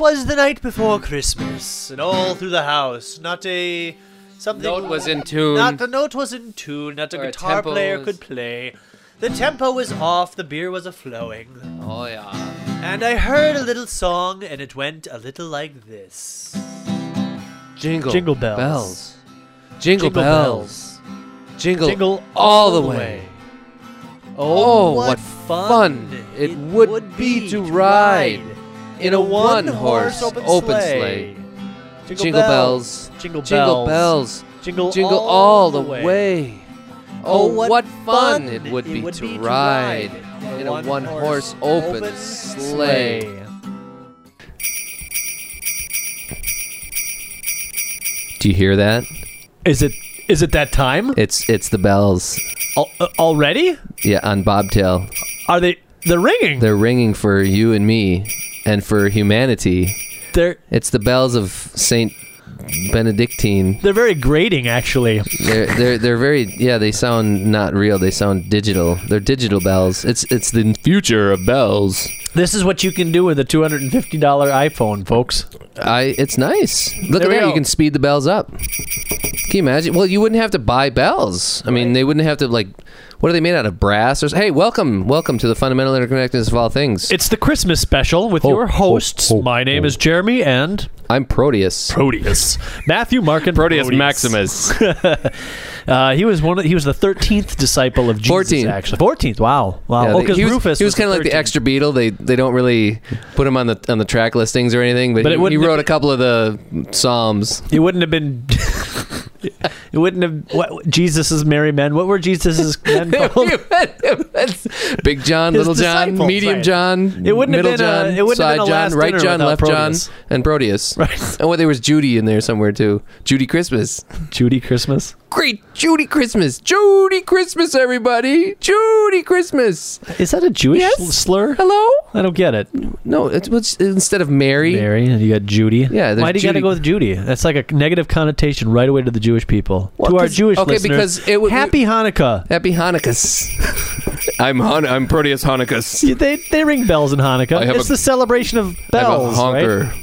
'Twas the night before Christmas, and all through the house, not a something. Note was in tune. Not the note was in tune. Not a Or guitar tempo player was- could play. The tempo was off. The beer was a flowing, Oh yeah. and I heard a little song, and it went a little like this. Jingle. Jingle bells. bells. Jingle, Jingle bells. Jingle. Jingle all the way. Oh, oh, what fun it would be to ride in a one-horse open sleigh. Jingle bells. Jingle Jingle bells. bells. Jingle, Jingle all the way. Oh, what fun it would be to ride in a one-horse open sleigh. Do you hear that? Is it is it that time It's it's the bells. Al- uh, already? Yeah, on bobtail. Are they? They're ringing. They're ringing for you and me and for humanity. They're It's the bells of Saint Benedictine. they're very grating, actually. They're they're they're very yeah. They sound not real. They sound digital. They're digital bells. It's it's the future of bells. This is what you can do with a two hundred and fifty dollar iPhone, folks. I it's nice. Look There at that. go. You can speed the bells up. Can you imagine? Well, you wouldn't have to buy bells. I mean, they wouldn't have to like. What are they made out of? Brass or? Hey, welcome, welcome to the fundamental interconnectedness of all things. It's the Christmas special with Ho, your hosts. ho, My name ho. is Jeremy and I'm Proteus. Proteus, Matthew, Mark, and Proteus Maximus. Uh, he was one. Of, he was the thirteenth disciple of Jesus. 14th. actually, fourteenth. Wow, wow. Yeah, oh, they- because he was, Rufus he was, kind of like the 13th. extra Beatle. They they don't really put him on the on the track listings or anything, but, But it he, he wouldn't have wrote a couple of the psalms. It wouldn't have been. it wouldn't have. What Jesus's merry men? What were Jesus's men called? Big John, His Little John, disciples, Medium right. John, It wouldn't have Middle been a- John, it wouldn't have Side been a John, Right dinner John, without Left Proteus. John, and Proteus. Right. And what there was Judy in there somewhere too. Judy Christmas. Judy Christmas. Great Judy Christmas. Judy Christmas, everybody. Judy Christmas. Is that a Jewish Yes. slur? Hello? I don't get it. No, it's what's instead of Mary. Mary, and you got Judy. Yeah, Why do you got to go with Judy? That's like a negative connotation right away to the Jewish people. Well, to our Jewish okay, listeners, because it would- Happy Hanukkah. Happy Hanukkahs. I'm Han- I'm Proteus Hanukkahs. Yeah, They they ring bells in Hanukkah. It's a- the celebration of bells. I have a bells, right? honker.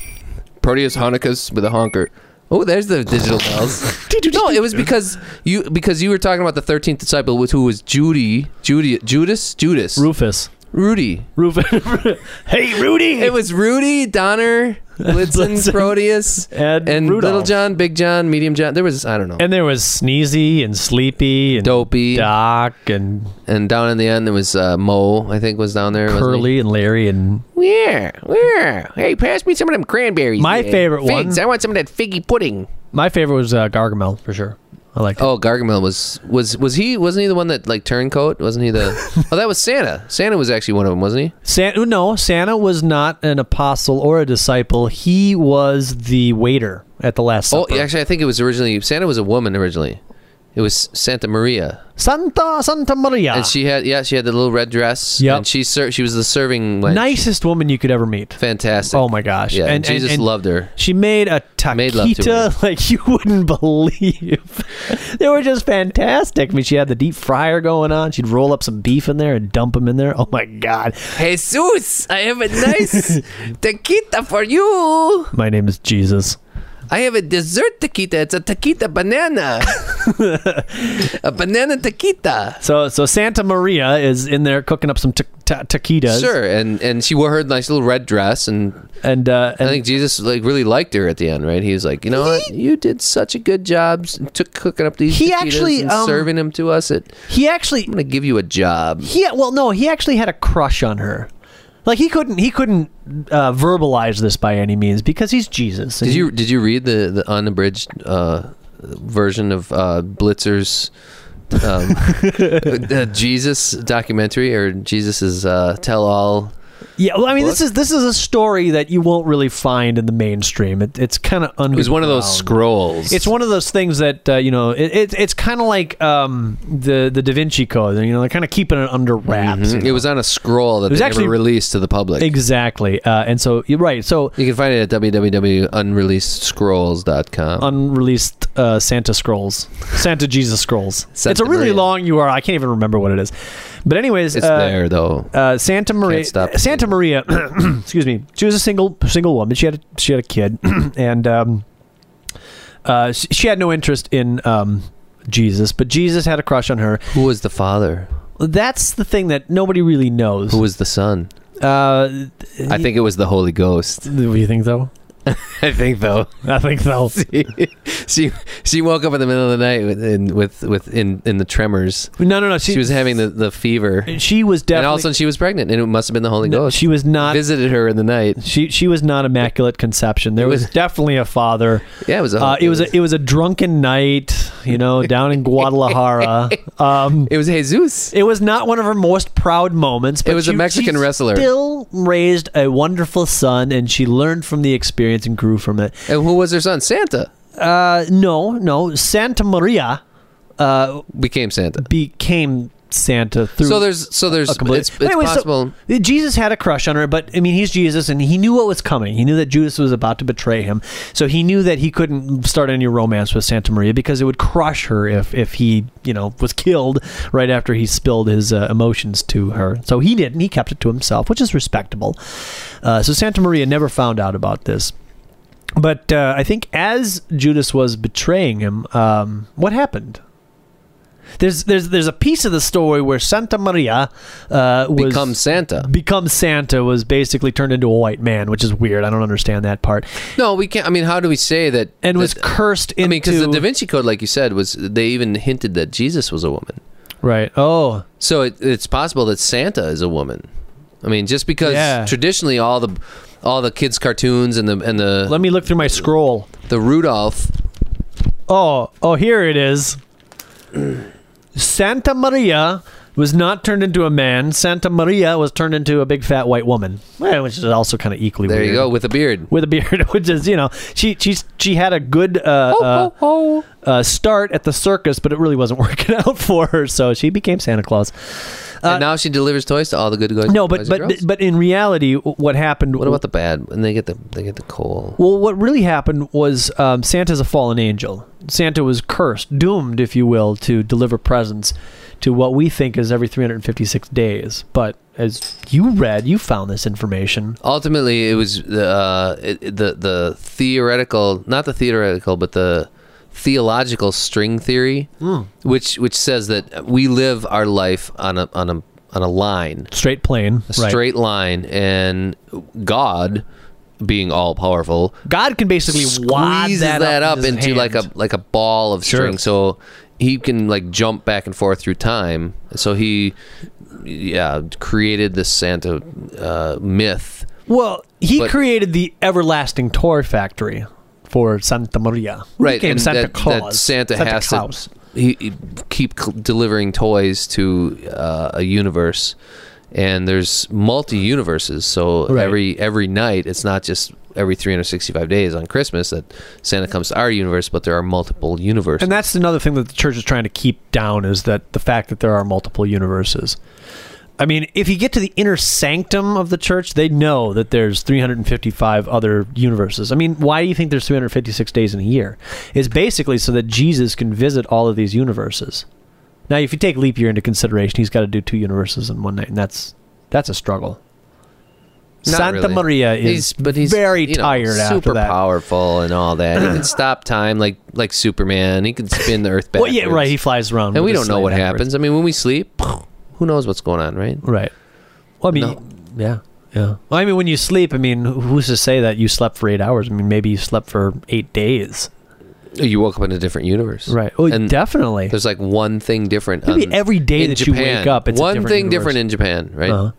Proteus Hanukkahs with a honker. Oh, there's the digital bells. no, it was because you because you were talking about the thirteenth disciple, who was Judy, Judy, Judas, Judas, Rufus. Rudy. Rufus. hey, Rudy. It was Rudy, Donner, Blitzen. Proteus, and, and Rudolph. Little John, Big John, Medium John. There was I don't know, And there was Sneezy and Sleepy and Dopey, Doc and and down in the end there was uh, Mo. I think was down there. Curly and Larry and Where? Where? Hey, pass me some of them cranberries. My favorite Figs. one- I want some of that figgy pudding. my favorite was uh, Gargamel for sure. I liked it. Oh, Gargamel was was was he wasn't he the one that like turncoat? Wasn't he the? oh, that was Santa. Santa was actually one of them, wasn't he? Santa, uh, no, Santa was not an apostle or a disciple. He was the waiter at the Last Oh, actually, I think it was originally Santa was a woman originally. It was Santa Maria, Santa Santa Maria. and she had yeah she had the little red dress. Yep. and she ser- she was the serving wench. nicest woman you could ever meet. fantastic. Oh my gosh! yeah, and, and, Jesus and, loved her. She made a Made love to taquita like you wouldn't believe. they were just fantastic. I mean, she had the deep fryer going on. She'd roll up some beef in there and dump them in there. Oh my god! Jesus, I have a nice taquita for you. My name is Jesus. I have a dessert taquita. It's a taquita banana. a banana taquita. So so Santa Maria is in there cooking up some ta- ta- taquitas. Sure, and and she wore her nice little red dress, and And uh, I think Jesus like really liked her at the end, right? He was like, you know what, you did such a good job, s- took cooking up these. He taquitas actually, and um, serving them to us. At, he actually I'm gonna give you a job. he well no he actually had a crush on her. Like he couldn't he couldn't uh, verbalize this by any means because he's Jesus. Did you did you read the the unabridged uh, version of uh, Blitzer's? um, uh, Jesus documentary or Jesus's uh, tell all Yeah, well, I mean, this is this is a story that you won't really find in the mainstream. It, it's kind of underground. It was one of those scrolls. It's one of those things that uh, you know. It, it, it's kind of like um, the the Da Vinci Code. You know, they're kind of keeping it under wraps. Mhm. you It was on a scroll that was they actually- never released to the public. exactly. Uh, and so you're right. So you can find it at www.unreleasedscrolls.com. unreleased uh, Santa scrolls, Santa Jesus scrolls. Santa it's a really Maria. long URL. I can't even remember what it is. But anyways, It's uh, there though. uh, Santa Maria. the Santa Maria. excuse me. She was a single single woman. She had a, she had a kid, and um, uh, she, she had no interest in um, Jesus, but Jesus had a crush on her. Who was the father? That's the thing that nobody really knows. Who was the son? Uh, I think it was the Holy Ghost. Do you think so? I think though. I think so. she she woke up in the middle of the night with in, with, with in, in the tremors. No, no, no. She, was having the, the fever, She was definitely. and all of a sudden she was pregnant, and it must have been the Holy no, Ghost. she was not. visited her in the night. She she was not immaculate conception. There was, was- definitely a father. Yeah, it was. A, Uh, it was a, it was a drunken night, you know, down in Guadalajara. Um, it was Jesus. it was not one of her most proud moments. But It was a Mexican she wrestler. Still raised a wonderful son, and she learned from the experience and grew from it. And who was her son? Santa Uh, no, no, Santa Maria uh, became Santa. became Santa through. So there's so there's a complete- it's, it's Anyway, so- possible. Jesus had a crush on her, but I mean, he's Jesus, and he knew what was coming. He knew that Judas was about to betray him, so he knew that he couldn't start any romance with Santa Maria because it would crush her if if he you know was killed right after he spilled his uh, emotions to her. So he didn't. He kept it to himself, which is respectable. Uh, so Santa Maria never found out about this. But uh, I think as Judas was betraying him, um, what happened? There's there's there's a piece of the story where Santa Maria uh, was Become Santa. become Santa was basically turned into a white man, which is weird. I don't understand that part. No, we can't. I mean, how do we say that? And was cursed into I mean, because the Da Vinci Code, like you said, was they even hinted that Jesus was a woman. right. Oh, So it, it's possible that Santa is a woman. I mean, just because Yeah. traditionally all the all the kids' cartoons and the and the let me look through my scroll. the Rudolph. Oh, oh, here it is. Santa Maria was not turned into a man. Santa Maria was turned into a big fat white woman, which is also kind of equally There weird. you go with a beard. With a beard, which is you know she she's she had a good uh, uh, uh, start at the circus, but it really wasn't working out for her, so she became Santa Claus. and now she delivers toys to all the good guys. Uh, No, but but girls? but in reality, what happened? what about the bad? And they get the they get the coal. Well, what really happened was um, Santa's a fallen angel. Santa was cursed, doomed, if you will, to deliver presents to what we think is every 356 days. But as you read, you found this information. Ultimately, it was the uh, it, the the theoretical, not the theoretical, but the theological string theory, Hmm. which which says that we live our life on a on a on a line, Straight plane. a straight line, and God, being all powerful, God can basically wad squeezes that, that, up, up, in into like a like a ball of Sure. string, so he can like jump back and forth through time. So he, yeah, created this Santa uh, myth. Well, he but- created the everlasting toy factory for Santa Maria. Right and Santa that, Claus. that santa, has Claus. to he, he keep delivering toys to uh, a universe and there's multi universes so Right. every every night it's not just every 365 days on christmas that santa comes to our universe but there are multiple universes And that's another thing that the church is trying to keep down is that the fact that there are multiple universes. I mean, if you get to the inner sanctum of the church, they know that there's 355 other universes. I mean, why do you think there's 356 days in a year? It's basically so that Jesus can visit all of these universes. Now, if you take leap year into consideration, he's got to do two universes in one night, and that's that's a struggle. Not Santa really. Maria is he's but he's very you know, tired after super powerful and all that he can stop time like like superman he can spin the earth back Well, yeah, right. He flies around, and we don't know what backwards. happens i mean when we sleep who knows what's going on right Right. Well, I mean, No. yeah, yeah. Well, I mean, when you sleep, I mean, who's to say that you slept for eight hours? I mean, maybe you slept for eight days. You woke up in a different universe. Right. Oh, And definitely. There's like one thing different. Maybe on- every day that you wake up, it's a one different thing universe. different in Japan, right? Uh-huh.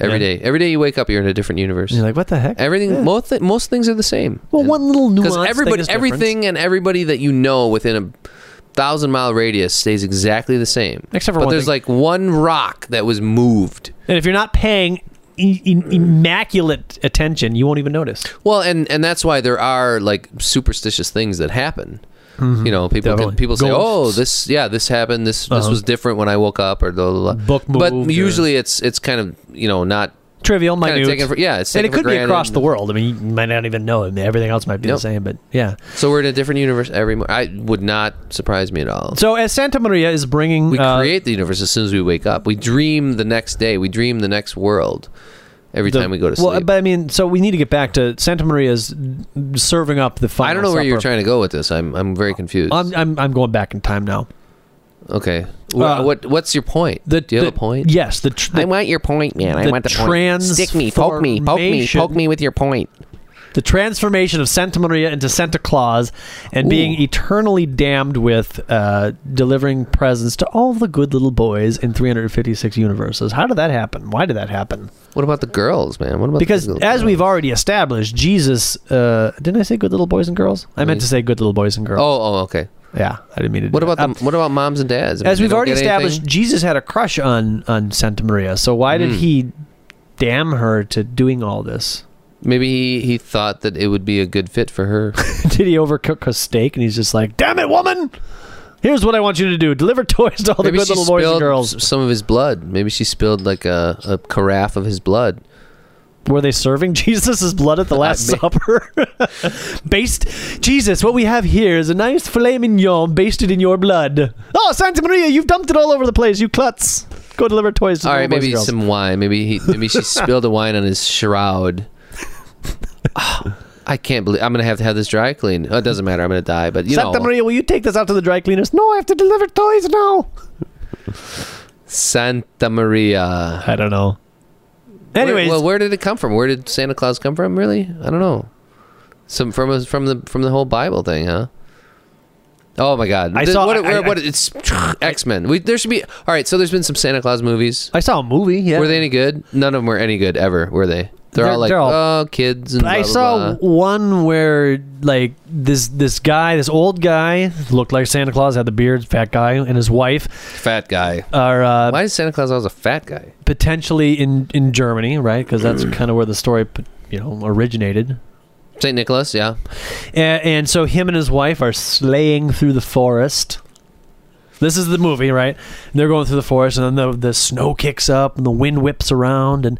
Every Yeah. day, every day you wake up, you're in a different universe. And you're like, what the heck? Everything, Yeah. most th- most things are the same. Well, one little nuance. because everybody, everything, and everybody that you know within a thousand mile radius stays exactly the same. Except for but one there's thing. like one rock that was moved. And if you're not paying immaculate attention, you won't even notice. Well, and and that's why there are like superstitious things that happen. You know, people can, people say, "Oh, this yeah, this happened. This this Uh-huh. was different when I woke up." Or blah, blah, blah. Book But moved or- usually it's it's kind of you know not trivial, minute. for- yeah, it's and it could be across the world. I mean, you might not even know it. Everything else might be Yep. the same, but yeah. So we're in a different universe every. Mo- I would not surprise me at all. So as Santa Maria is bringing, We uh, create the universe as soon as we wake up. We dream the next day. We dream the next world every the- time we go to sleep. well, but I mean, so we need to get back to Santa Maria's serving up the final. I don't know where you're trying to go with this. I'm I'm very confused. I'm, I'm I'm going back in time now. Okay. Uh, what what's your point? The, Do you have the- a point? Yes, the, tr- the want your point, man. I want the point. Stick me, poke me, poke me, poke me with your point. The transformation of Santa Maria into Santa Claus and being Ooh. eternally damned with uh, delivering presents to all the good little boys in 356 universes. How did that happen? Why did that happen? What about the girls, man? What about Because as girls? we've already established, Jesus uh, didn't I say good little boys and girls? I meant to say good little boys and girls. oh oh okay. yeah, I didn't mean to. do What that. about Um, the, what about moms and dads? I mean, as we've already established, anything? Jesus had a crush on on Santa Maria. So why did Hmm. he damn her to doing all this? Maybe he, he thought that it would be a good fit for her. did he overcook a steak and he's just like, "Damn it, woman! Here's what I want you to do: deliver toys to all maybe the good she little boys and spilled girls." some of his blood. Maybe she spilled like a, a carafe of his blood. Were they serving Jesus' blood at the Last Supper? Based Jesus, what we have here is a nice filet mignon basted in your blood. Oh, Santa Maria, you've dumped it all over the place, you klutz. Go deliver toys to All the right, boys maybe and girls. some wine. Maybe he maybe she spilled a wine on his shroud. Ah, I can't believe I'm gonna have to have this dry cleaned. Oh, it doesn't matter. I'm gonna die, but you know, Santa know, Maria, will you take this out to the dry cleaners? No, I have to deliver toys now. Santa Maria. I don't know. Where- Anyways, well, where did it come from? Where did Santa Claus come from? Really? I don't know. Some from from the from the whole Bible thing, huh? Oh my God! I Th- saw- what, I- what, I- what- it's X Men. There should be all right. So there's been some Santa Claus movies. I saw a movie. Yeah, Were they any good? None of them were any good ever. Were they? They're, They're- all like they're all- oh kids and I blah, saw blah. one where like this this guy, this old guy, looked like Santa Claus, had the beard, fat guy, and his wife fat guy. are uh, Why is Santa Claus always a fat guy? potentially in in Germany, right? Because that's kind of where the story, you know, originated. Saint Nicholas, yeah. And, and so him and his wife are sleighing through the forest. This is the movie, right? And they're going through the forest, and then the, the snow kicks up, and the wind whips around, and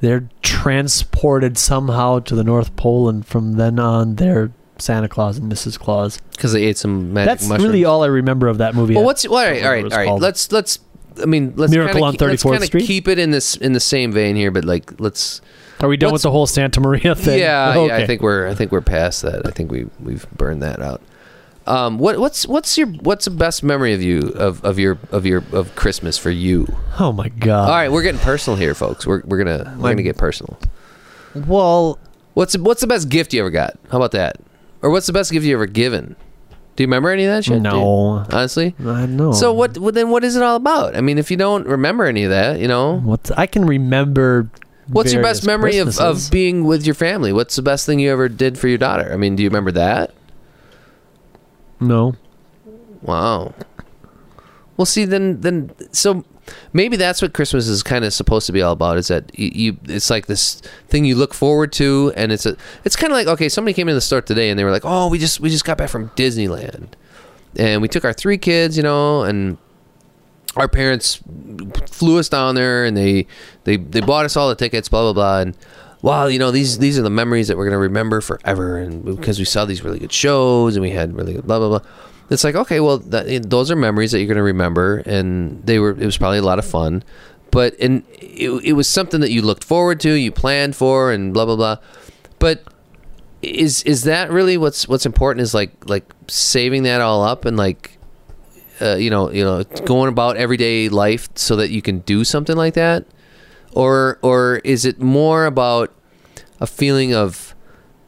they're transported somehow to the North Pole, and from then on, they're Santa Claus and Mrs. Claus. Because they ate some magic That's mushrooms. really all I remember of that movie. Well, what's well, all right, all right, all right. called. Let's let's. I mean, let's Miracle kinda on keep- 34th Street? Keep it in this in the same vein here, but like let's. Are we done with the whole Santa Maria thing? Yeah, Okay. yeah. I think we're I think we're past that. I think we we've burned that out. Um, what what's what's your what's the best memory of you of, of your of your of Christmas for you? Oh my god. All right, we're getting personal here, folks. We're we're gonna we're gonna get personal. Well, What's what's the best gift you ever got? How about that? Or what's the best gift you ever given? Do you remember any of that shit? No. dude? honestly. I know. So what? Well, then what is it all about? I mean, if you don't remember any of that, you know, What's I can remember. what's your best memory of, of being with your family? What's the best thing you ever did for your daughter? I mean, do you remember that? No. Wow. Well, see, then, then, so maybe that's what Christmas is kind of supposed to be all about. Is that you? It's like this thing you look forward to, and it's a. It's kind of like okay, somebody came in the store today, and they were like, "Oh, we just we just got back from Disneyland, and we took our three kids, you know, and." Our parents flew us down there, and they they they bought us all the tickets, blah blah blah, and wow, you know these these are the memories that we're gonna remember forever, and because we saw these really good shows, and we had really good blah blah blah. It's like okay, well, that, those are memories that you're gonna remember, and they were it was probably a lot of fun, but and it, it was something that you looked forward to, you planned for, and blah blah blah. But is is that really what's what's important? Is like like saving that all up and like uh, you know, you know, going about everyday life so that you can do something like that, or or is it more about a feeling of,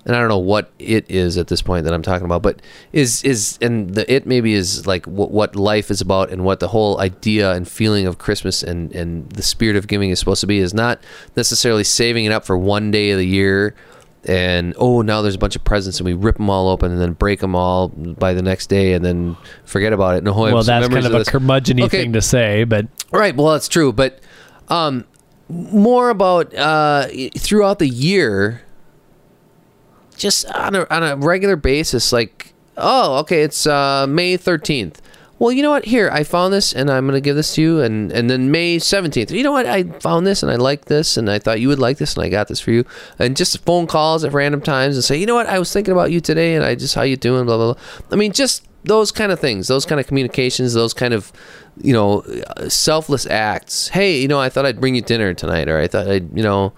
and I don't know what it is at this point that I'm talking about, but is is and the it maybe is like what, what life is about and what the whole idea and feeling of Christmas and and the spirit of giving is supposed to be is not necessarily saving it up for one day of the year and oh now there's a bunch of presents and we rip them all open and then break them all by the next day and then forget about it. No, Well, that's kind of a this. curmudgeon Okay. thing to say, but Right. Well, that's true, but um, more about uh, throughout the year, just on a on a regular basis. Like, oh, okay, it's uh, May thirteenth. well, you know what? Here, I found this, and I'm going to give this to you. And and then May 17th, you know what? I found this, and I like this, and I thought you would like this, and I got this for you. And just phone calls at random times, and say, you know what? I was thinking about you today, and I just how you doing? Blah blah blah. I mean, just those kind of things, those kind of communications, those kind of you know selfless acts. Hey, you know, I thought I'd bring you dinner tonight, or I thought I'd you know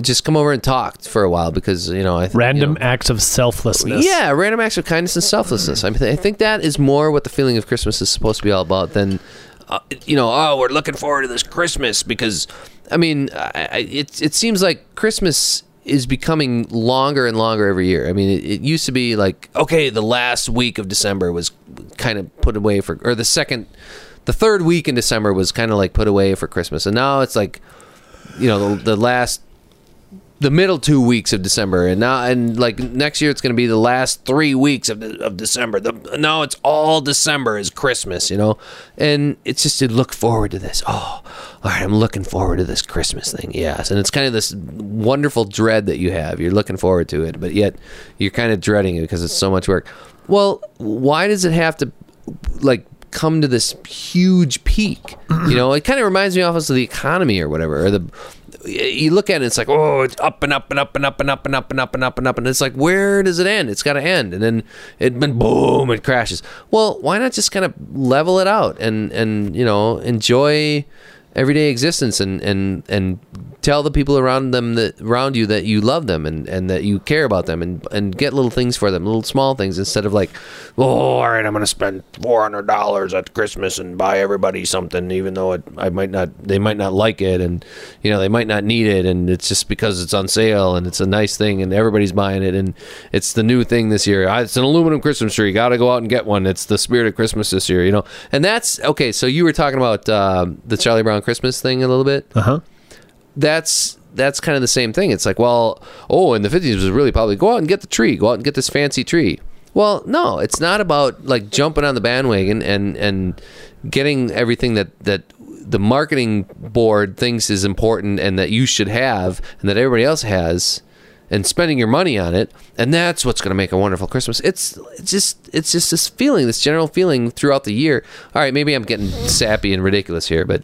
just come over and talk for a while because you know I Random you know, acts of selflessness. yeah, random acts of kindness and selflessness. I, mean, I think that is more what the feeling of Christmas is supposed to be all about than, uh, you know, oh, we're looking forward to this Christmas because, I mean, I, I, it it seems like Christmas is becoming longer and longer every year. I mean, it, it used to be like okay, the last week of December was kind of put away for, or the second, the third week in December was kind of like put away for Christmas, and now it's like, you know, the, the last the middle two weeks of December, and now and like next year it's going to be the last three weeks of of December. The, now it's all December is Christmas, you know, and it's just to look forward to this. Oh, all right, I'm looking forward to this Christmas thing. Yes, and it's kind of this wonderful dread that you have. You're looking forward to it, but yet you're kind of dreading it because it's so much work. Well, why does it have to like come to this huge peak? You know, it kind of reminds me almost of the economy or whatever, or the you look at it, it's like, oh, it's up and up and up and up and up and up and up and up and up, and it's like, where does it end? It's got to end, and then it, then boom, it crashes. Well, why not just kind of level it out and and you know enjoy everyday existence and and and tell the people around them that around you that you love them and, and that you care about them and and get little things for them, little small things instead of like, oh, all right, I'm gonna spend four hundred dollars at Christmas and buy everybody something, even though it I might not they might not like it and you know they might not need it and it's just because it's on sale and it's a nice thing and everybody's buying it and it's the new thing this year. It's an aluminum Christmas tree. Got to go out and get one. It's the spirit of Christmas this year, you know. And that's okay. So you were talking about uh, the Charlie Brown Christmas thing a little bit Uh huh. that's that's kind of the same thing. It's like, well, oh, in the fifties was really probably go out and get the tree, go out and get this fancy tree. Well, no, it's not about like jumping on the bandwagon and and getting everything that that the marketing board thinks is important and that you should have and that everybody else has and spending your money on it and that's what's going to make a wonderful christmas it's, it's just it's just this feeling this general feeling throughout the year all right maybe i'm getting sappy and ridiculous here but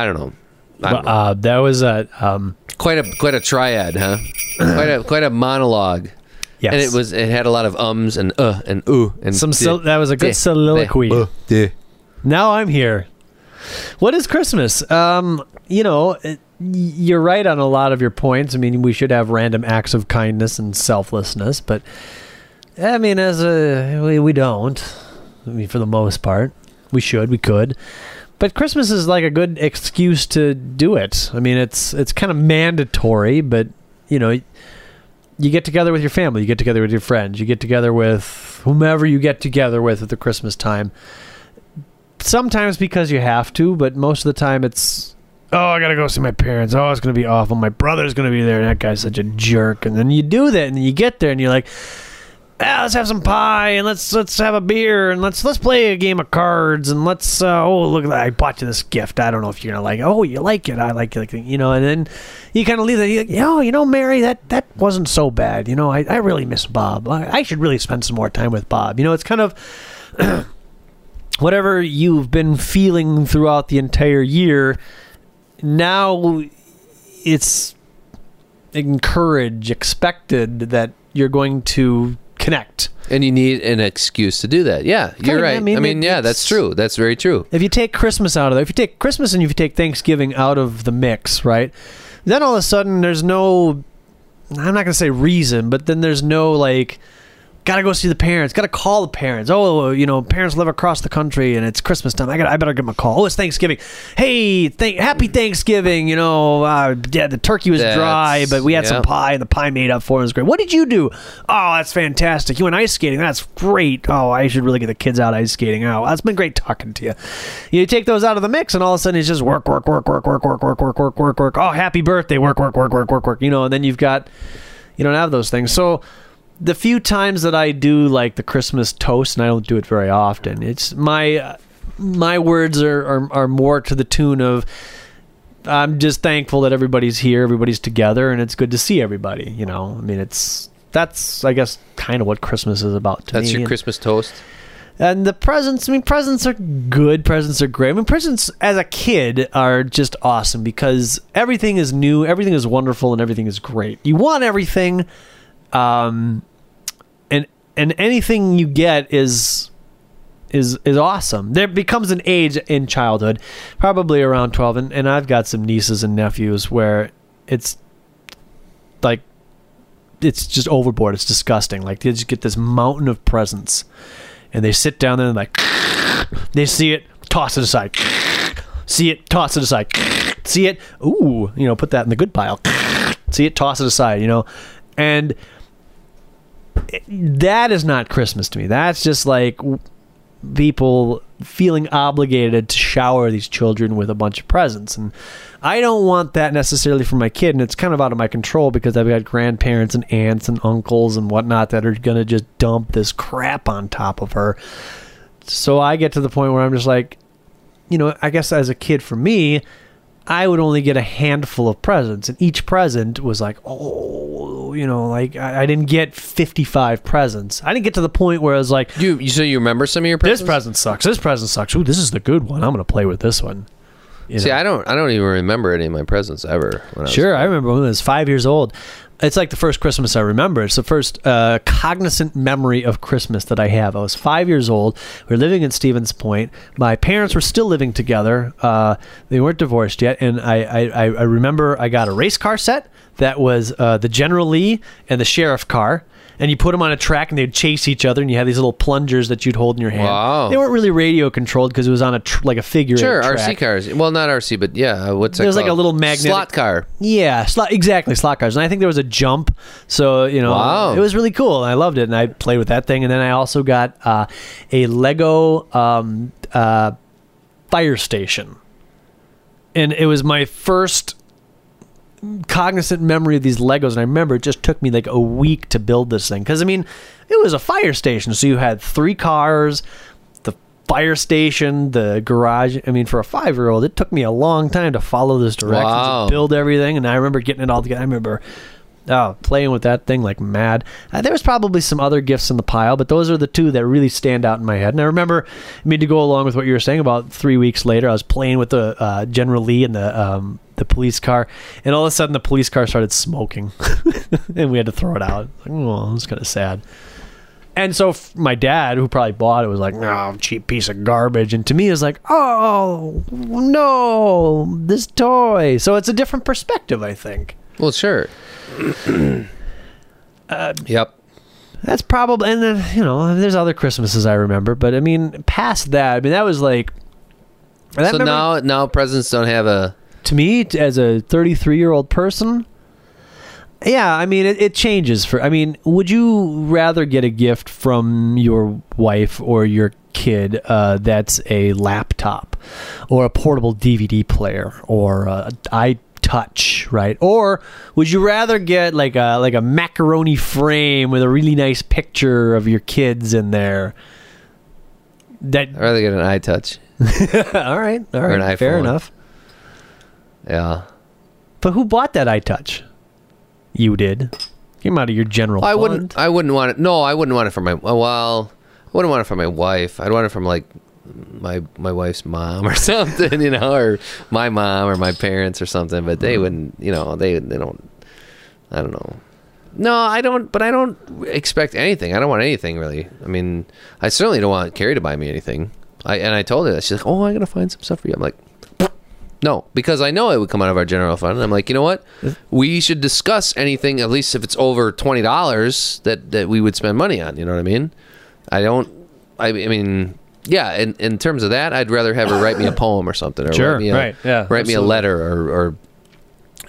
i don't know I don't But, uh, that was a um, quite a quite a triad, huh? quite a quite a monologue. yes. And it was it had a lot of ums and uh and ooh and some. Sol- that was a good soliloquy. uh. Now I'm here. What is Christmas? Um, you know, it, you're right on a lot of your points. I mean, we should have random acts of kindness and selflessness, but I mean, as a we, we don't. I mean, for the most part, we should, we could. But Christmas is like a good excuse to do it. I mean, it's it's kind of mandatory, but you know, you get together with your family, you get together with your friends, you get together with whomever you get together with at the Christmas time sometimes because you have to, but most of the time it's oh, I gotta go see my parents. Oh, it's gonna be awful. My brother's gonna be there, and that guy's such a jerk. And then you do that, and you get there, and you're like, ah, let's have some pie, and let's let's have a beer, and let's let's play a game of cards, and let's uh, oh look at that, I bought you this gift. I don't know if you're gonna like. it. Oh, you like it? I like it. You know, and then you kind of leave that. Like, oh, you know, Mary, that that wasn't so bad. You know, I I really miss Bob. I, I should really spend some more time with Bob. You know, it's kind of whatever you've been feeling throughout the entire year, now it's encouraged, expected that you're going to connect. And you need an excuse to do that. Yeah, you're Kinda, right. I I mean, mean, it- yeah, that's true. That's very true. If you take Christmas out of there, if you take Christmas and if you take Thanksgiving out of the mix, right? Then all of a sudden there's no I'm not going to say reason, but then there's no like got to go see the parents, got to call the parents. Oh, you know, parents live across the country and it's Christmas time. I got I better give them a call. Oh, it's Thanksgiving. Hey, thank, happy Thanksgiving. You know, uh, yeah, the turkey was That's- dry, but we had some pie and the pie made up for it. It was great. What did you do? Oh, that's fantastic. You went ice skating. That's great. Oh, I should really get the kids out ice skating. Oh, that's been great talking to you. You take those out of the mix, and all of a sudden it's just work, work, work, work, work, work, work, work, work, work, work. Oh, happy birthday. Work, work, work, work, work, work. You know, and then you've got, you don't have those things. So the few times that I do like the Christmas toast, and I don't do it very often, it's my uh, my words are, are are more to the tune of I'm just thankful that everybody's here, everybody's together, and it's good to see everybody. You know, I mean, it's that's I guess kind of what Christmas is about to That's me. your And Christmas toast. And the presents, I mean, presents are good. Presents are great. I mean, presents as a kid are just awesome because everything is new, everything is wonderful, and everything is great. You want everything, um, and and anything you get is is is awesome. There becomes an age in childhood, probably around twelve, and, and I've got some nieces and nephews where it's like it's just overboard. It's disgusting. Like they just get this mountain of presents, and they sit down there and like they see it, toss it aside. See it, toss it aside. See it, ooh, you know, put that in the good pile. See it, toss it aside. You know, and that is not Christmas to me. That's just like people feeling obligated to shower these children with a bunch of presents and i don't want that necessarily for my kid and it's kind of out of my control because i've got grandparents and aunts and uncles and whatnot that are going to just dump this crap on top of her so i get to the point where i'm just like you know i guess as a kid for me I would only get a handful of presents, and each present was like, oh, you know, like I, I didn't get fifty-five presents. I didn't get to the point where I was like, You, you so you remember some of your presents? this present sucks. This present sucks. Ooh, this is the good one. I'm gonna play with this one. You See. I don't. I don't even remember any of my presents ever. When I Sure, I remember when I was five years old. It's like the first Christmas I remember. It's the first uh, cognizant memory of Christmas that I have. I was five years old. We were living in Stevens Point. My parents were still living together. Uh, they weren't divorced yet. And I, I, I I remember I got a race car set that was uh, the General Lee and the sheriff car. And you put them on a track and they'd chase each other. And you had these little plungers that you'd hold in your hand. Wow. They weren't really radio controlled because it was on a tr- like a figure. Sure, RC cars. Well, not RC, but yeah. uh, What's that There's like a little magnetic- slot car. Yeah, slot, exactly, slot cars. And I think there was a jump, so you know, Wow. it was really cool. And I loved it, and I played with that thing. And then I also got uh, a Lego um, uh, fire station, and it was my first cognizant memory of these Legos. And I remember it just took me like a week to build this thing because I mean, it was a fire station, so you had three cars. The fire station, the garage. I mean, for a five-year-old, it took me a long time to follow this directions Wow. build everything. And I remember getting it all together. I remember oh, playing with that thing like mad. Uh, there was probably some other gifts in the pile, but those are the two that really stand out in my head. And I remember, I mean, to go along with what you were saying about three weeks later, I was playing with the uh, General Lee and the um, the police car, and all of a sudden the police car started smoking, and we had to throw it out. Like, oh, it's kind of sad. And so f- my dad, who probably bought it, was like, "No, cheap piece of garbage." And to me, it's like, "Oh no, this toy." So it's a different perspective, I think. Well, sure. Uh, yep. That's probably, and then you know, there's other Christmases I remember, but I mean, past that, I mean, that was like. that So now, now presents don't have a. to me, as a 33 year old person, yeah, I mean, it, it changes. For I mean, would you rather get a gift from your wife or your kid uh, that's a laptop or a portable DVD player or a iTouch, right? Or would you rather get like a like a macaroni frame with a really nice picture of your kids in there? That I'd rather get an iTouch. all right, all Or an fair iPhone. enough. Yeah. But who bought that iTouch? You did. Came out of your general. I fund. wouldn't. I wouldn't want it. No, I wouldn't want it for my. Well, I wouldn't want it for my wife. I'd want it from like my my wife's mom or something, you know, or my mom or my parents or something. But they mm-hmm. wouldn't. You know, they they don't. I don't know. No, I don't. But I don't expect anything. I don't want anything really. I mean, I certainly don't want Carrie to buy me anything. I and I told her that she's like, "Oh, I gotta find some stuff for you." I'm like. No, because I know it would come out of our general fund. And I'm like, you know what? We should discuss anything, at least if it's over twenty dollars, that that we would spend money on. You know what I mean? I don't. I, I mean, yeah. In in terms of that, I'd rather have her write me a poem or something, or Sure, write me a, right, yeah, write me a letter, or, or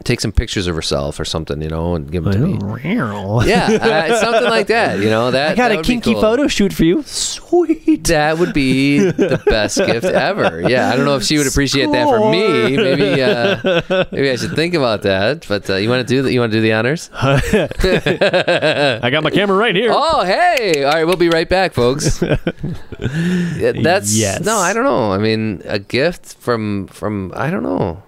take some pictures of herself or something, you know, and give them to me. Yeah, uh, something like that. You know that I got that a kinky cool. photo shoot for you. Sweet. That would be the best gift ever. Yeah, I don't know if she would appreciate that from me. Maybe, uh, maybe I should think about that. But uh, you want to do that? You want to do the honors? I got my camera right here. Oh, hey! All right, we'll be right back, folks. That's Yes. no, I don't know. I mean, a gift from from I don't know.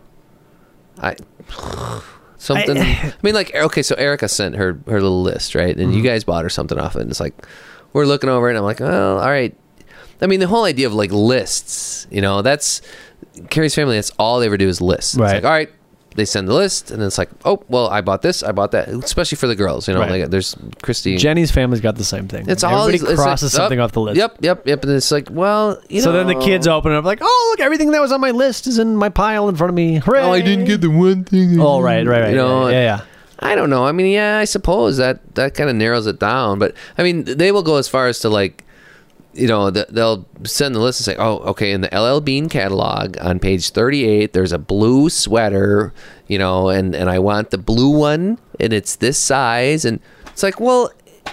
I something. I, mean, like okay, so Erica sent her her little list, right? And Mm-hmm. you guys bought her something off it. And it's like we're looking over it, and I'm like, well, all right. I mean, the whole idea of like lists, you know, that's Carrie's family. That's all they ever do is lists. It's Right. like, all right, they send the list, and it's like, oh, well, I bought this, I bought that. Especially for the girls, you know, Right. like there's Christy. Jenny's family's got the same thing. it's all Everybody these- it's like, crosses something oh, off the list. Yep, yep, yep. And it's like, well, you So know, then the kids open it up like, oh look, everything that was on my list is in my pile in front of me. Hooray! Oh, I didn't get the one thing. Oh right, right, right. You know, yeah, yeah, yeah. I don't know. I mean, yeah, I suppose that that kind of narrows it down. But I mean, they will go as far as to like, you know, th- they'll send the list and say, "Oh, okay." In the LL Bean catalog on page thirty-eight, there's a blue sweater, you know, and and I want the blue one, and it's this size, and it's like, well,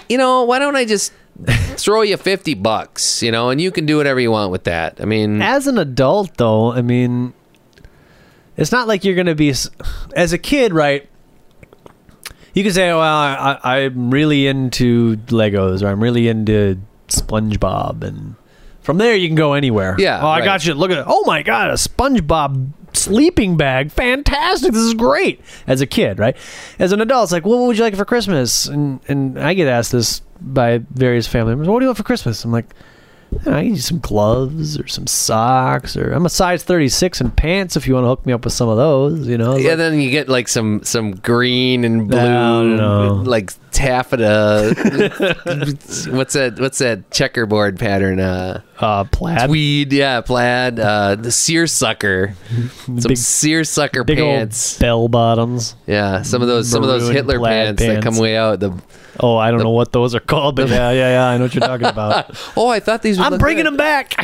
you know, why don't I just throw you fifty bucks, you know, and you can do whatever you want with that. I mean, As an adult, though, I mean, it's not like you're going to be as a kid, right? You can say, "Well, I, I'm really into Legos, or I'm really into SpongeBob," and from there you can go anywhere. Yeah, Oh, I right. got you. Look at it. Oh my God, a SpongeBob sleeping bag. Fantastic. This is great. As a kid, right? As an adult, it's like, well, what would you like for Christmas? And and I get asked this by various family members. What do you want for Christmas? I'm like. I I need some gloves or some socks, or I'm a size 36 in pants. If you want to hook me up with some of those, you know. Yeah, like, then you get like some some green and blue, No, no. like taffeta. what's that? What's that checkerboard pattern? Uh, uh, plaid, tweed, yeah, plaid. Uh, the seersucker, some Big- seersucker big pants. bell bottoms. yeah, some of those some of those Hitler plaid pants, that come way out. The Oh, I don't know what those are called, but yeah, yeah, yeah. I know what you're talking about. oh, I thought these. Would I'm look bringing them back.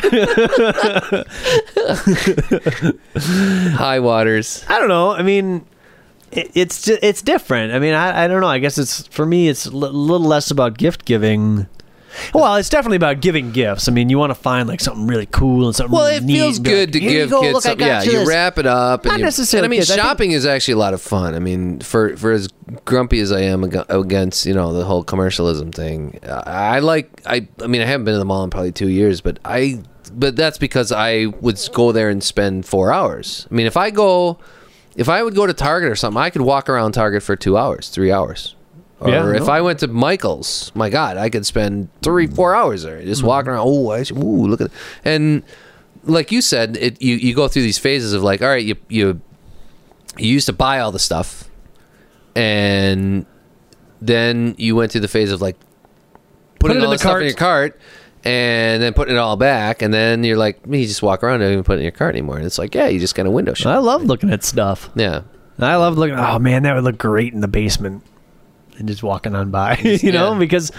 high waters. I don't know. I mean, it, it's just, it's different. I mean, I, I don't know. I guess it's for me. It's a little less about gift giving. Well, it's definitely about giving gifts. I mean, you want to find like something really cool and something. Well, really it neat feels and be good like, to "Here you give go, kids look, I something. got Yeah, you this." wrap it up. Not and you, necessarily And I mean, kids. I think- shopping is actually a lot of fun. I mean, for for as grumpy as I am ag- against you know the whole commercialism thing, I I like. I I mean, I haven't been to the mall in probably two years, but I. But that's because I would go there and spend four hours. I mean, if I go, if I would go to Target or something, I could walk around Target for two hours, three hours. Or Yeah, if no. I went to Michael's, my God, I could spend three, four hours there, just mm-hmm. walking around. Oh, I should, ooh, look at, and like you said, it you, you go through these phases of like, all right, you you you used to buy all the stuff, and then you went through the phase of like putting it in all the the stuff cart. in your cart, and then putting it all back, and then you're like, you just walk around and don't even put it in your cart anymore. And it's like, yeah, you just kind of window shop. I love looking at stuff. yeah, I love looking. Oh man, that would look great in the basement, and just walking on by, you know, because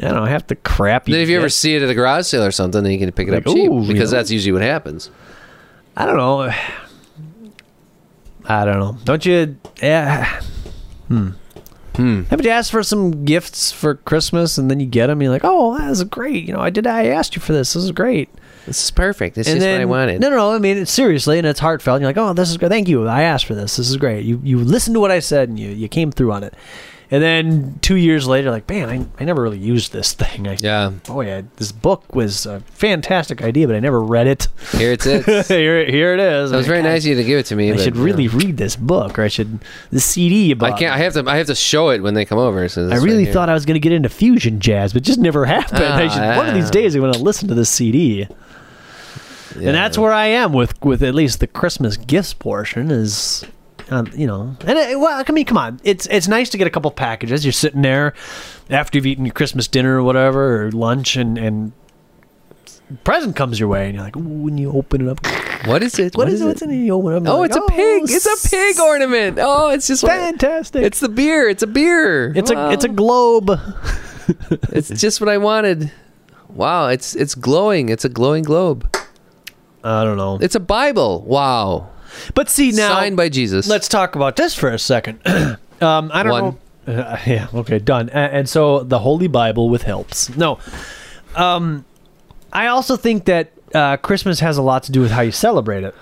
I don't half the crap. then if you ever see it at a garage sale or something, then you can pick it Like, up cheap ooh, you because know. that's usually what happens. I don't know. I don't know. Don't you? Yeah. Hmm. Hmm. Haven't you asked for some gifts for Christmas and then you get them? You're like, oh, that was great. You know, I did. I asked you for this. This is great. This is perfect. This and is then, what I wanted. No, no, no. I mean, it's seriously, and it's heartfelt. And you're like, oh, this is good. Thank you. I asked for this. This is great. You you listened to what I said and you you came through on it. And then two years later, like, man, I, I never really used this thing. I, Yeah, Oh yeah, this book was a fantastic idea, but I never read it. here it. It here, here it is. It was very God, nice of you to give it to me. I but, should really read this book, or I should the CD. I can't. I have to. I have to show it when they come over. So I really right thought I was going to get into fusion jazz, but just never happened. I Ah, should, one of these days I'm going to listen to this CD, Yeah. and that's where I am with with at least the Christmas gifts portion is. Um, you know, and it, well, I mean, come on, it's it's nice to get a couple packages. You're sitting there after you've eaten your Christmas dinner or whatever, or lunch, and and present comes your way, and you're like, ooh, when you open it up, What is it? what is it? What's in it? You open it up, Oh, you're it's a pig. "Oh, It's a pig ornament. Oh, it's just. Fantastic! It's the beer. It's a beer. It's Wow. a it's a globe. It's just what I wanted. Wow, it's it's glowing. It's a glowing globe. I don't know, It's a Bible. Wow. But see now, Signed by Jesus. let's talk about this for a second. um, I don't One. know. Uh, yeah. Okay. Done. A- And, so the Holy Bible with helps. No. Um, I also think that uh, Christmas has a lot to do with how you celebrate it.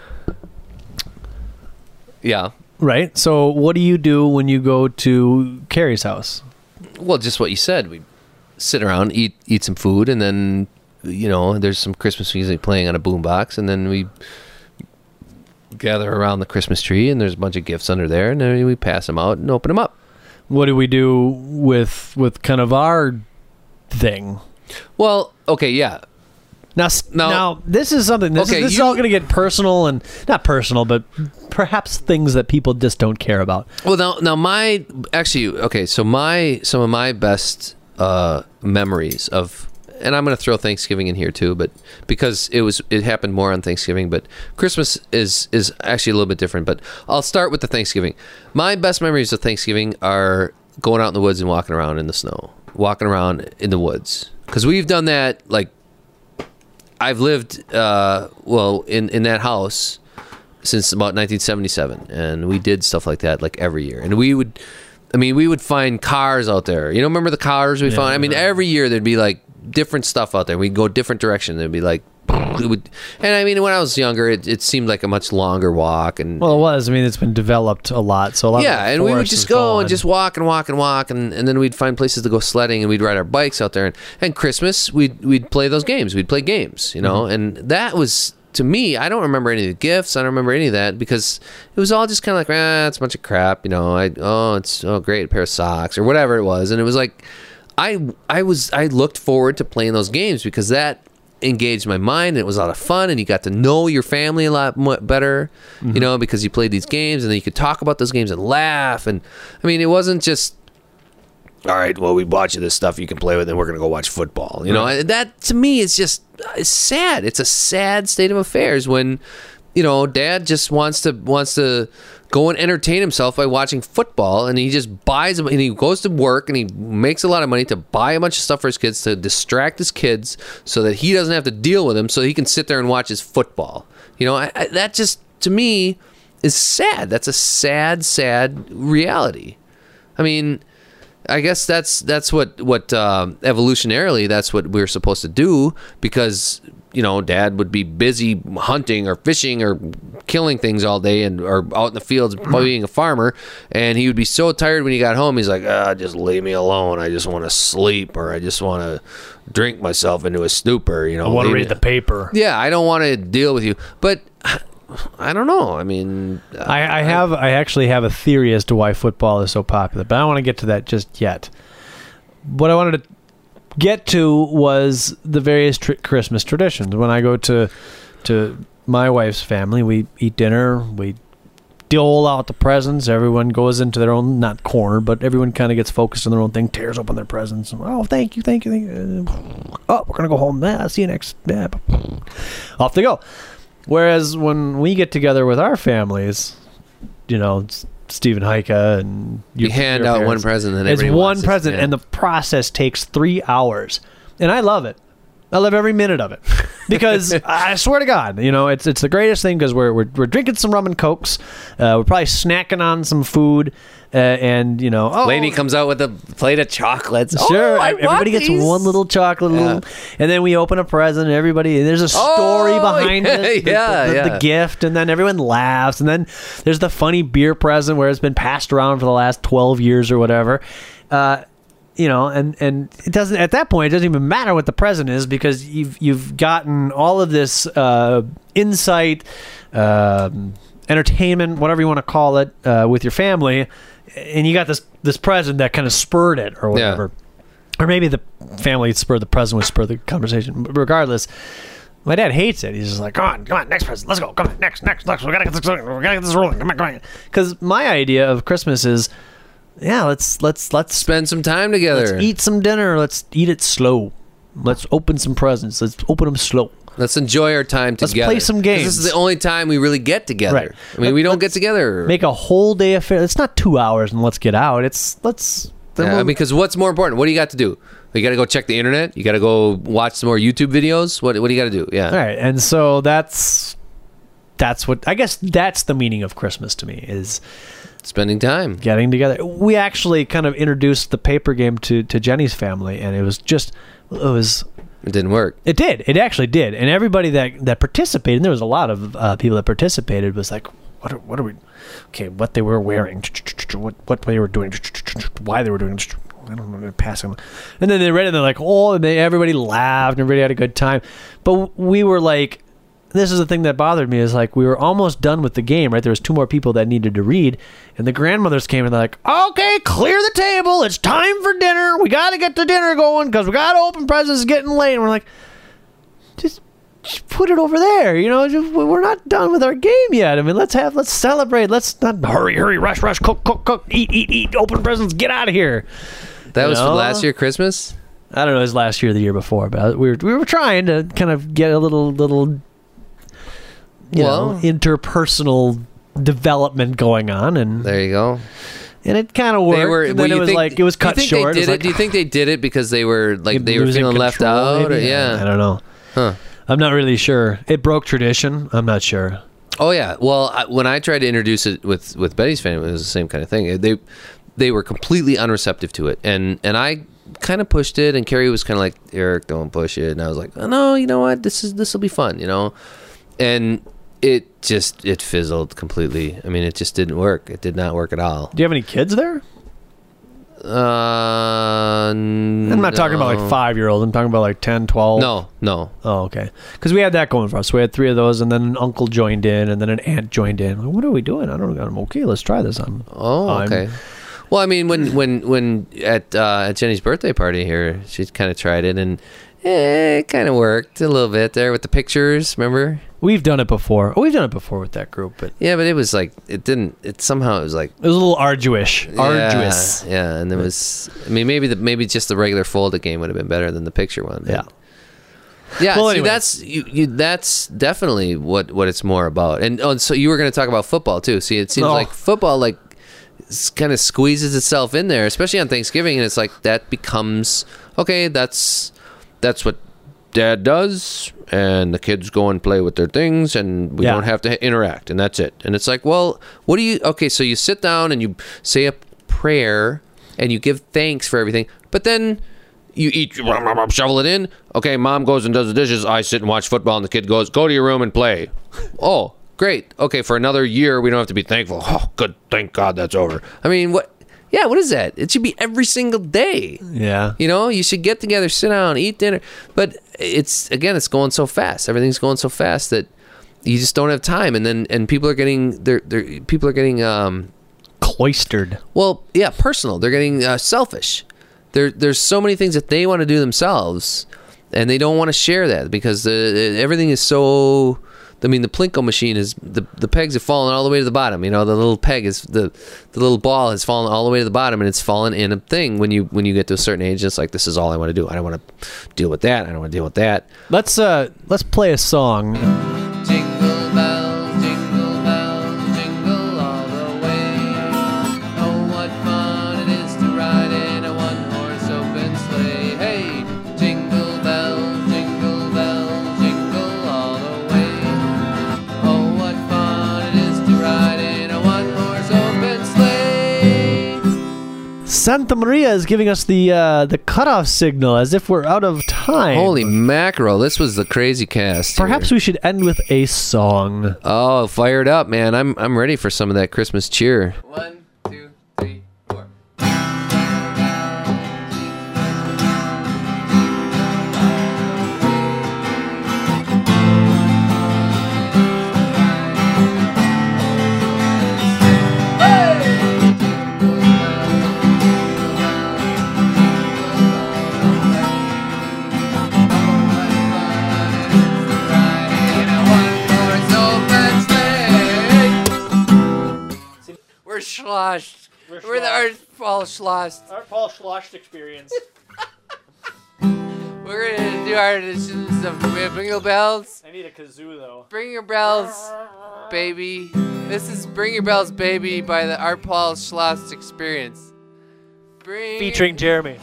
Yeah. Right. So what do you do when you go to Carrie's house? Well, just what you said. We sit around, eat eat some food, and then you know, there's some Christmas music playing on a boombox, and then we gather around the Christmas tree, and there's a bunch of gifts under there, and then we pass them out and open them up. What do we do with with kind of our thing? Well, okay, yeah. Now, s- No. now this is something. This, Okay, is, this is all going to get personal and not personal, but perhaps things that people just don't care about. Well, now, now my actually okay. So my some of my best uh, memories of, and I'm going to throw Thanksgiving in here too, but because it was it happened more on Thanksgiving, but Christmas is is actually a little bit different. But I'll start with the Thanksgiving. My best memories of Thanksgiving are going out in the woods and walking around in the snow, walking around in the woods because we've done that like. I've lived uh, well in, in that house since about 1977 and we did stuff like that like every year and we would i mean we would find cars out there you know remember the cars we found i mean every year there'd be like different stuff out there we'd go different direction there'd be like it would, and i mean when i was younger it, it seemed like a much longer walk and Well, it was. I mean, it's been developed a lot, so a lot. yeah, of and we would just go gone. and just walk and walk and walk, and, and then we'd find places to go sledding, and we'd ride our bikes out there. And, and Christmas, we'd we'd play those games. We'd play games, you know, and that was to me. I don't remember any of the gifts. I don't remember any of that because it was all just kind of like, ah, it's a bunch of crap, you know. I oh, it's oh great, a pair of socks or whatever it was, and it was like, I I was I looked forward to playing those games because that engaged my mind and it was a lot of fun and you got to know your family a lot mo- better you mm-hmm. know because you played these games and then you could talk about those games and laugh and i mean it wasn't just all right well we bought you this stuff you can play with and we're gonna go watch football you know? That to me is just uh, it's sad. It's a sad state of affairs when you know dad just wants to wants to go and entertain himself by watching football and he just buys and he goes to work and he makes a lot of money to buy a bunch of stuff for his kids to distract his kids so that he doesn't have to deal with them so he can sit there and watch his football. You know I, I, that just to me is sad. That's a sad sad reality. I mean I guess that's that's what what um, evolutionarily that's what we're supposed to do because you know dad would be busy hunting or fishing or killing things all day and or out in the fields being a farmer and he would be so tired when he got home he's like ah just leave me alone I just want to sleep or I just want to drink myself into a stupor you know I want to read the paper. yeah I don't want to deal with you but I don't know I mean I, I have. I actually have a theory as to why football is so popular, but I don't want to get to that just yet. What I wanted to get to was the various tr- Christmas traditions. When I go to to my wife's family, we eat dinner. We dole out the presents. Everyone goes into their own not corner, but everyone kind of gets focused on their own thing. Tears open their presents. Oh, thank you, thank you, thank you. Oh, we're gonna go home. Yeah, I'll see you next. Yeah. Off they go. Whereas when we get together with our families, you know, Stephen Heike and you hand out one present and it's one wants it. present, Yeah. and the process takes three hours, and I love it. I love every minute of it because I swear to God, you know, it's it's the greatest thing because we're, we're we're drinking some rum and cokes, uh, we're probably snacking on some food, uh, and you know, oh, Lady comes out with a plate of chocolates. Sure, Oh, everybody gets these. one little chocolate, Yeah. little, and then we open a present. And everybody, there's a story Oh, behind yeah, it, the, yeah, the, the- yeah. the gift, and then everyone laughs. And then there's the funny beer present where it's been passed around for the last twelve years or whatever. Uh, you know, and and it doesn't at that point it doesn't even matter what the present is because you've you've gotten all of this uh, insight, um, entertainment, whatever you want to call it, uh, with your family, and you got this this present that kind of spurred it or Yeah. whatever. Or maybe the family spurred the present, would spur the conversation. But regardless, my dad hates it. He's just like, "Come on, come on, next present, let's go, come on, next, next, next. We gotta get this, we gotta get this rolling. Come on, come on." Because my idea of Christmas is, yeah, let's let's let's Spend some time together. let's eat some dinner. Let's eat it slow. Let's open some presents. Let's open them slow. Let's enjoy our time together. Let's play some games. This is the only time we really get together. Right. I mean, we don't get together. Make a whole day affair. It's not two hours and let's get out. It's let's. Yeah, we'll- because what's more important? What do you got to do? You got to go check the internet. You got to go watch some more YouTube videos. What What do you got to do? Yeah. All right, and so that's that's what I guess that's the meaning of Christmas to me is Spending time. getting together. We actually kind of introduced the paper game to to Jenny's family, and it was just it was It didn't work. it did it actually did, and everybody that that participated, and there was a lot of uh, people that participated, was like, what are, what are we? Okay, what they were wearing, what what they were doing, why they were doing. I don't know. Passing, and then they read it. and They're like, "Oh!" And they, everybody laughed, and everybody had a good time. But we were like, "This is the thing that bothered me is like we were almost done with the game. Right? There was two more people that needed to read, and the grandmothers came and they're like, "Okay, clear the table. It's time for dinner. We got to get the dinner going because we got to open presents. It's getting late." And we're like, "Just just put it over there. You know, just- we're not done with our game yet. I mean, let's have, let's celebrate. Let's not hurry, hurry, rush, rush, cook, cook, cook, eat, eat, eat, open presents, get out of here. That was No. last year Christmas. I don't know, it was last year or the year before, but we were, we were trying to kind of get a little, little, you Well- know, interpersonal development going on. And, There you go. and it kind of worked. They were. and then it was think- like, it was cut short. They It was did it? like, do you think they did it because they were like they were feeling left out? Or, yeah. I don't know. Huh. I'm not really sure. It broke tradition. I'm not sure. Oh yeah. Well, I, when I tried to introduce it with with Betty's family, it was the same kind of thing. They they were completely unreceptive to it, and and I kind of pushed it, and Carrie was kind of like, Eric, don't push it, and I was like, oh, no, you know what, this is this will be fun, you know, and it just it fizzled completely. I mean, it just didn't work. It did not work at all. Do you have any kids there? Uh, I'm not talking about like five year olds. I'm talking about like 10, 12. No, no. Oh, okay. Because we had that going for us. We had three of those, and then an uncle joined in, and then an aunt joined in. Like, what are we doing? I don't know. I'm okay. Let's try this. I'm. Oh, I'm- okay. Well, I mean, when when when at uh, at Jenny's birthday party here, she kind of tried it, and eh, it kind of worked a little bit there with the pictures. Remember? We've done it before. Oh, we've done it before with that group, but Yeah, but it was like it didn't. It somehow it was like it was a little arduous. yeah, Arduous. Yeah, and it was. I mean, maybe the maybe just the regular folded game would have been better than the picture one. Yeah. Yeah, Well, see, anyway. that's you, you. That's definitely what what it's more about. And oh, and so you were going to talk about football too. See, it seems Oh. like football like kind of squeezes itself in there, especially on Thanksgiving, and it's like that becomes okay. That's that's what dad does, and the kids go and play with their things, and we Yeah. don't have to interact, and that's it. And it's like, well, what do you? Okay, so you sit down and you say a prayer, and you give thanks for everything, but then you eat, you shovel it in. Okay, mom goes and does the dishes. I sit and watch football, and the kid goes, "Go to your room and play." oh, great. Okay, for another year, we don't have to be thankful. Oh, good. Thank God that's over. I mean, what? Yeah, what is that? It should be every single day. Yeah. You know, you should get together, sit down, eat dinner. But it's again, it's going so fast. Everything's going so fast that you just don't have time. And then and people are getting they're, they're people are getting um Cloistered. well, yeah, personal. They're getting uh, selfish. There, there's so many things that they want to do themselves, and they don't want to share that because uh, everything is so. I mean, the plinko machine is the the pegs have fallen all the way to the bottom. You know, the little peg is the the little ball has fallen all the way to the bottom, and it's fallen in a thing when you when you get to a certain age. It's like this is all I want to do. I don't want to deal with that. I don't want to deal with that. Let's uh let's play a song. Jingle Santa Maria is giving us the uh the cutoff signal as if we're out of time. Holy mackerel! This was the crazy cast. here. Perhaps we should end with a song. Oh, fired up, man! I'm I'm ready for some of that Christmas cheer. One, Paul sloshed. Our Paul Schloss experience. We're gonna do our editions of Bring Your Bells. I need a kazoo though. Bring Your Bells, baby. This is Bring Your Bells, baby by the Art Paul Schloss Experience. Bring Featuring Jeremy.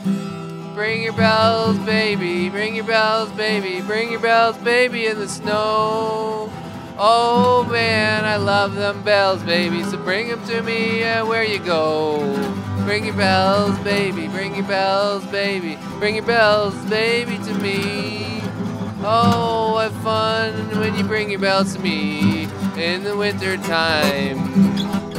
Bring your bells, baby. Bring your bells, baby. Bring your bells, baby, in the snow. Oh man, I love them bells, baby. So bring them to me where you go. Bring your bells, baby. Bring your bells, baby. Bring your bells, baby, to me. Oh, what fun when you bring your bells to me in the winter time.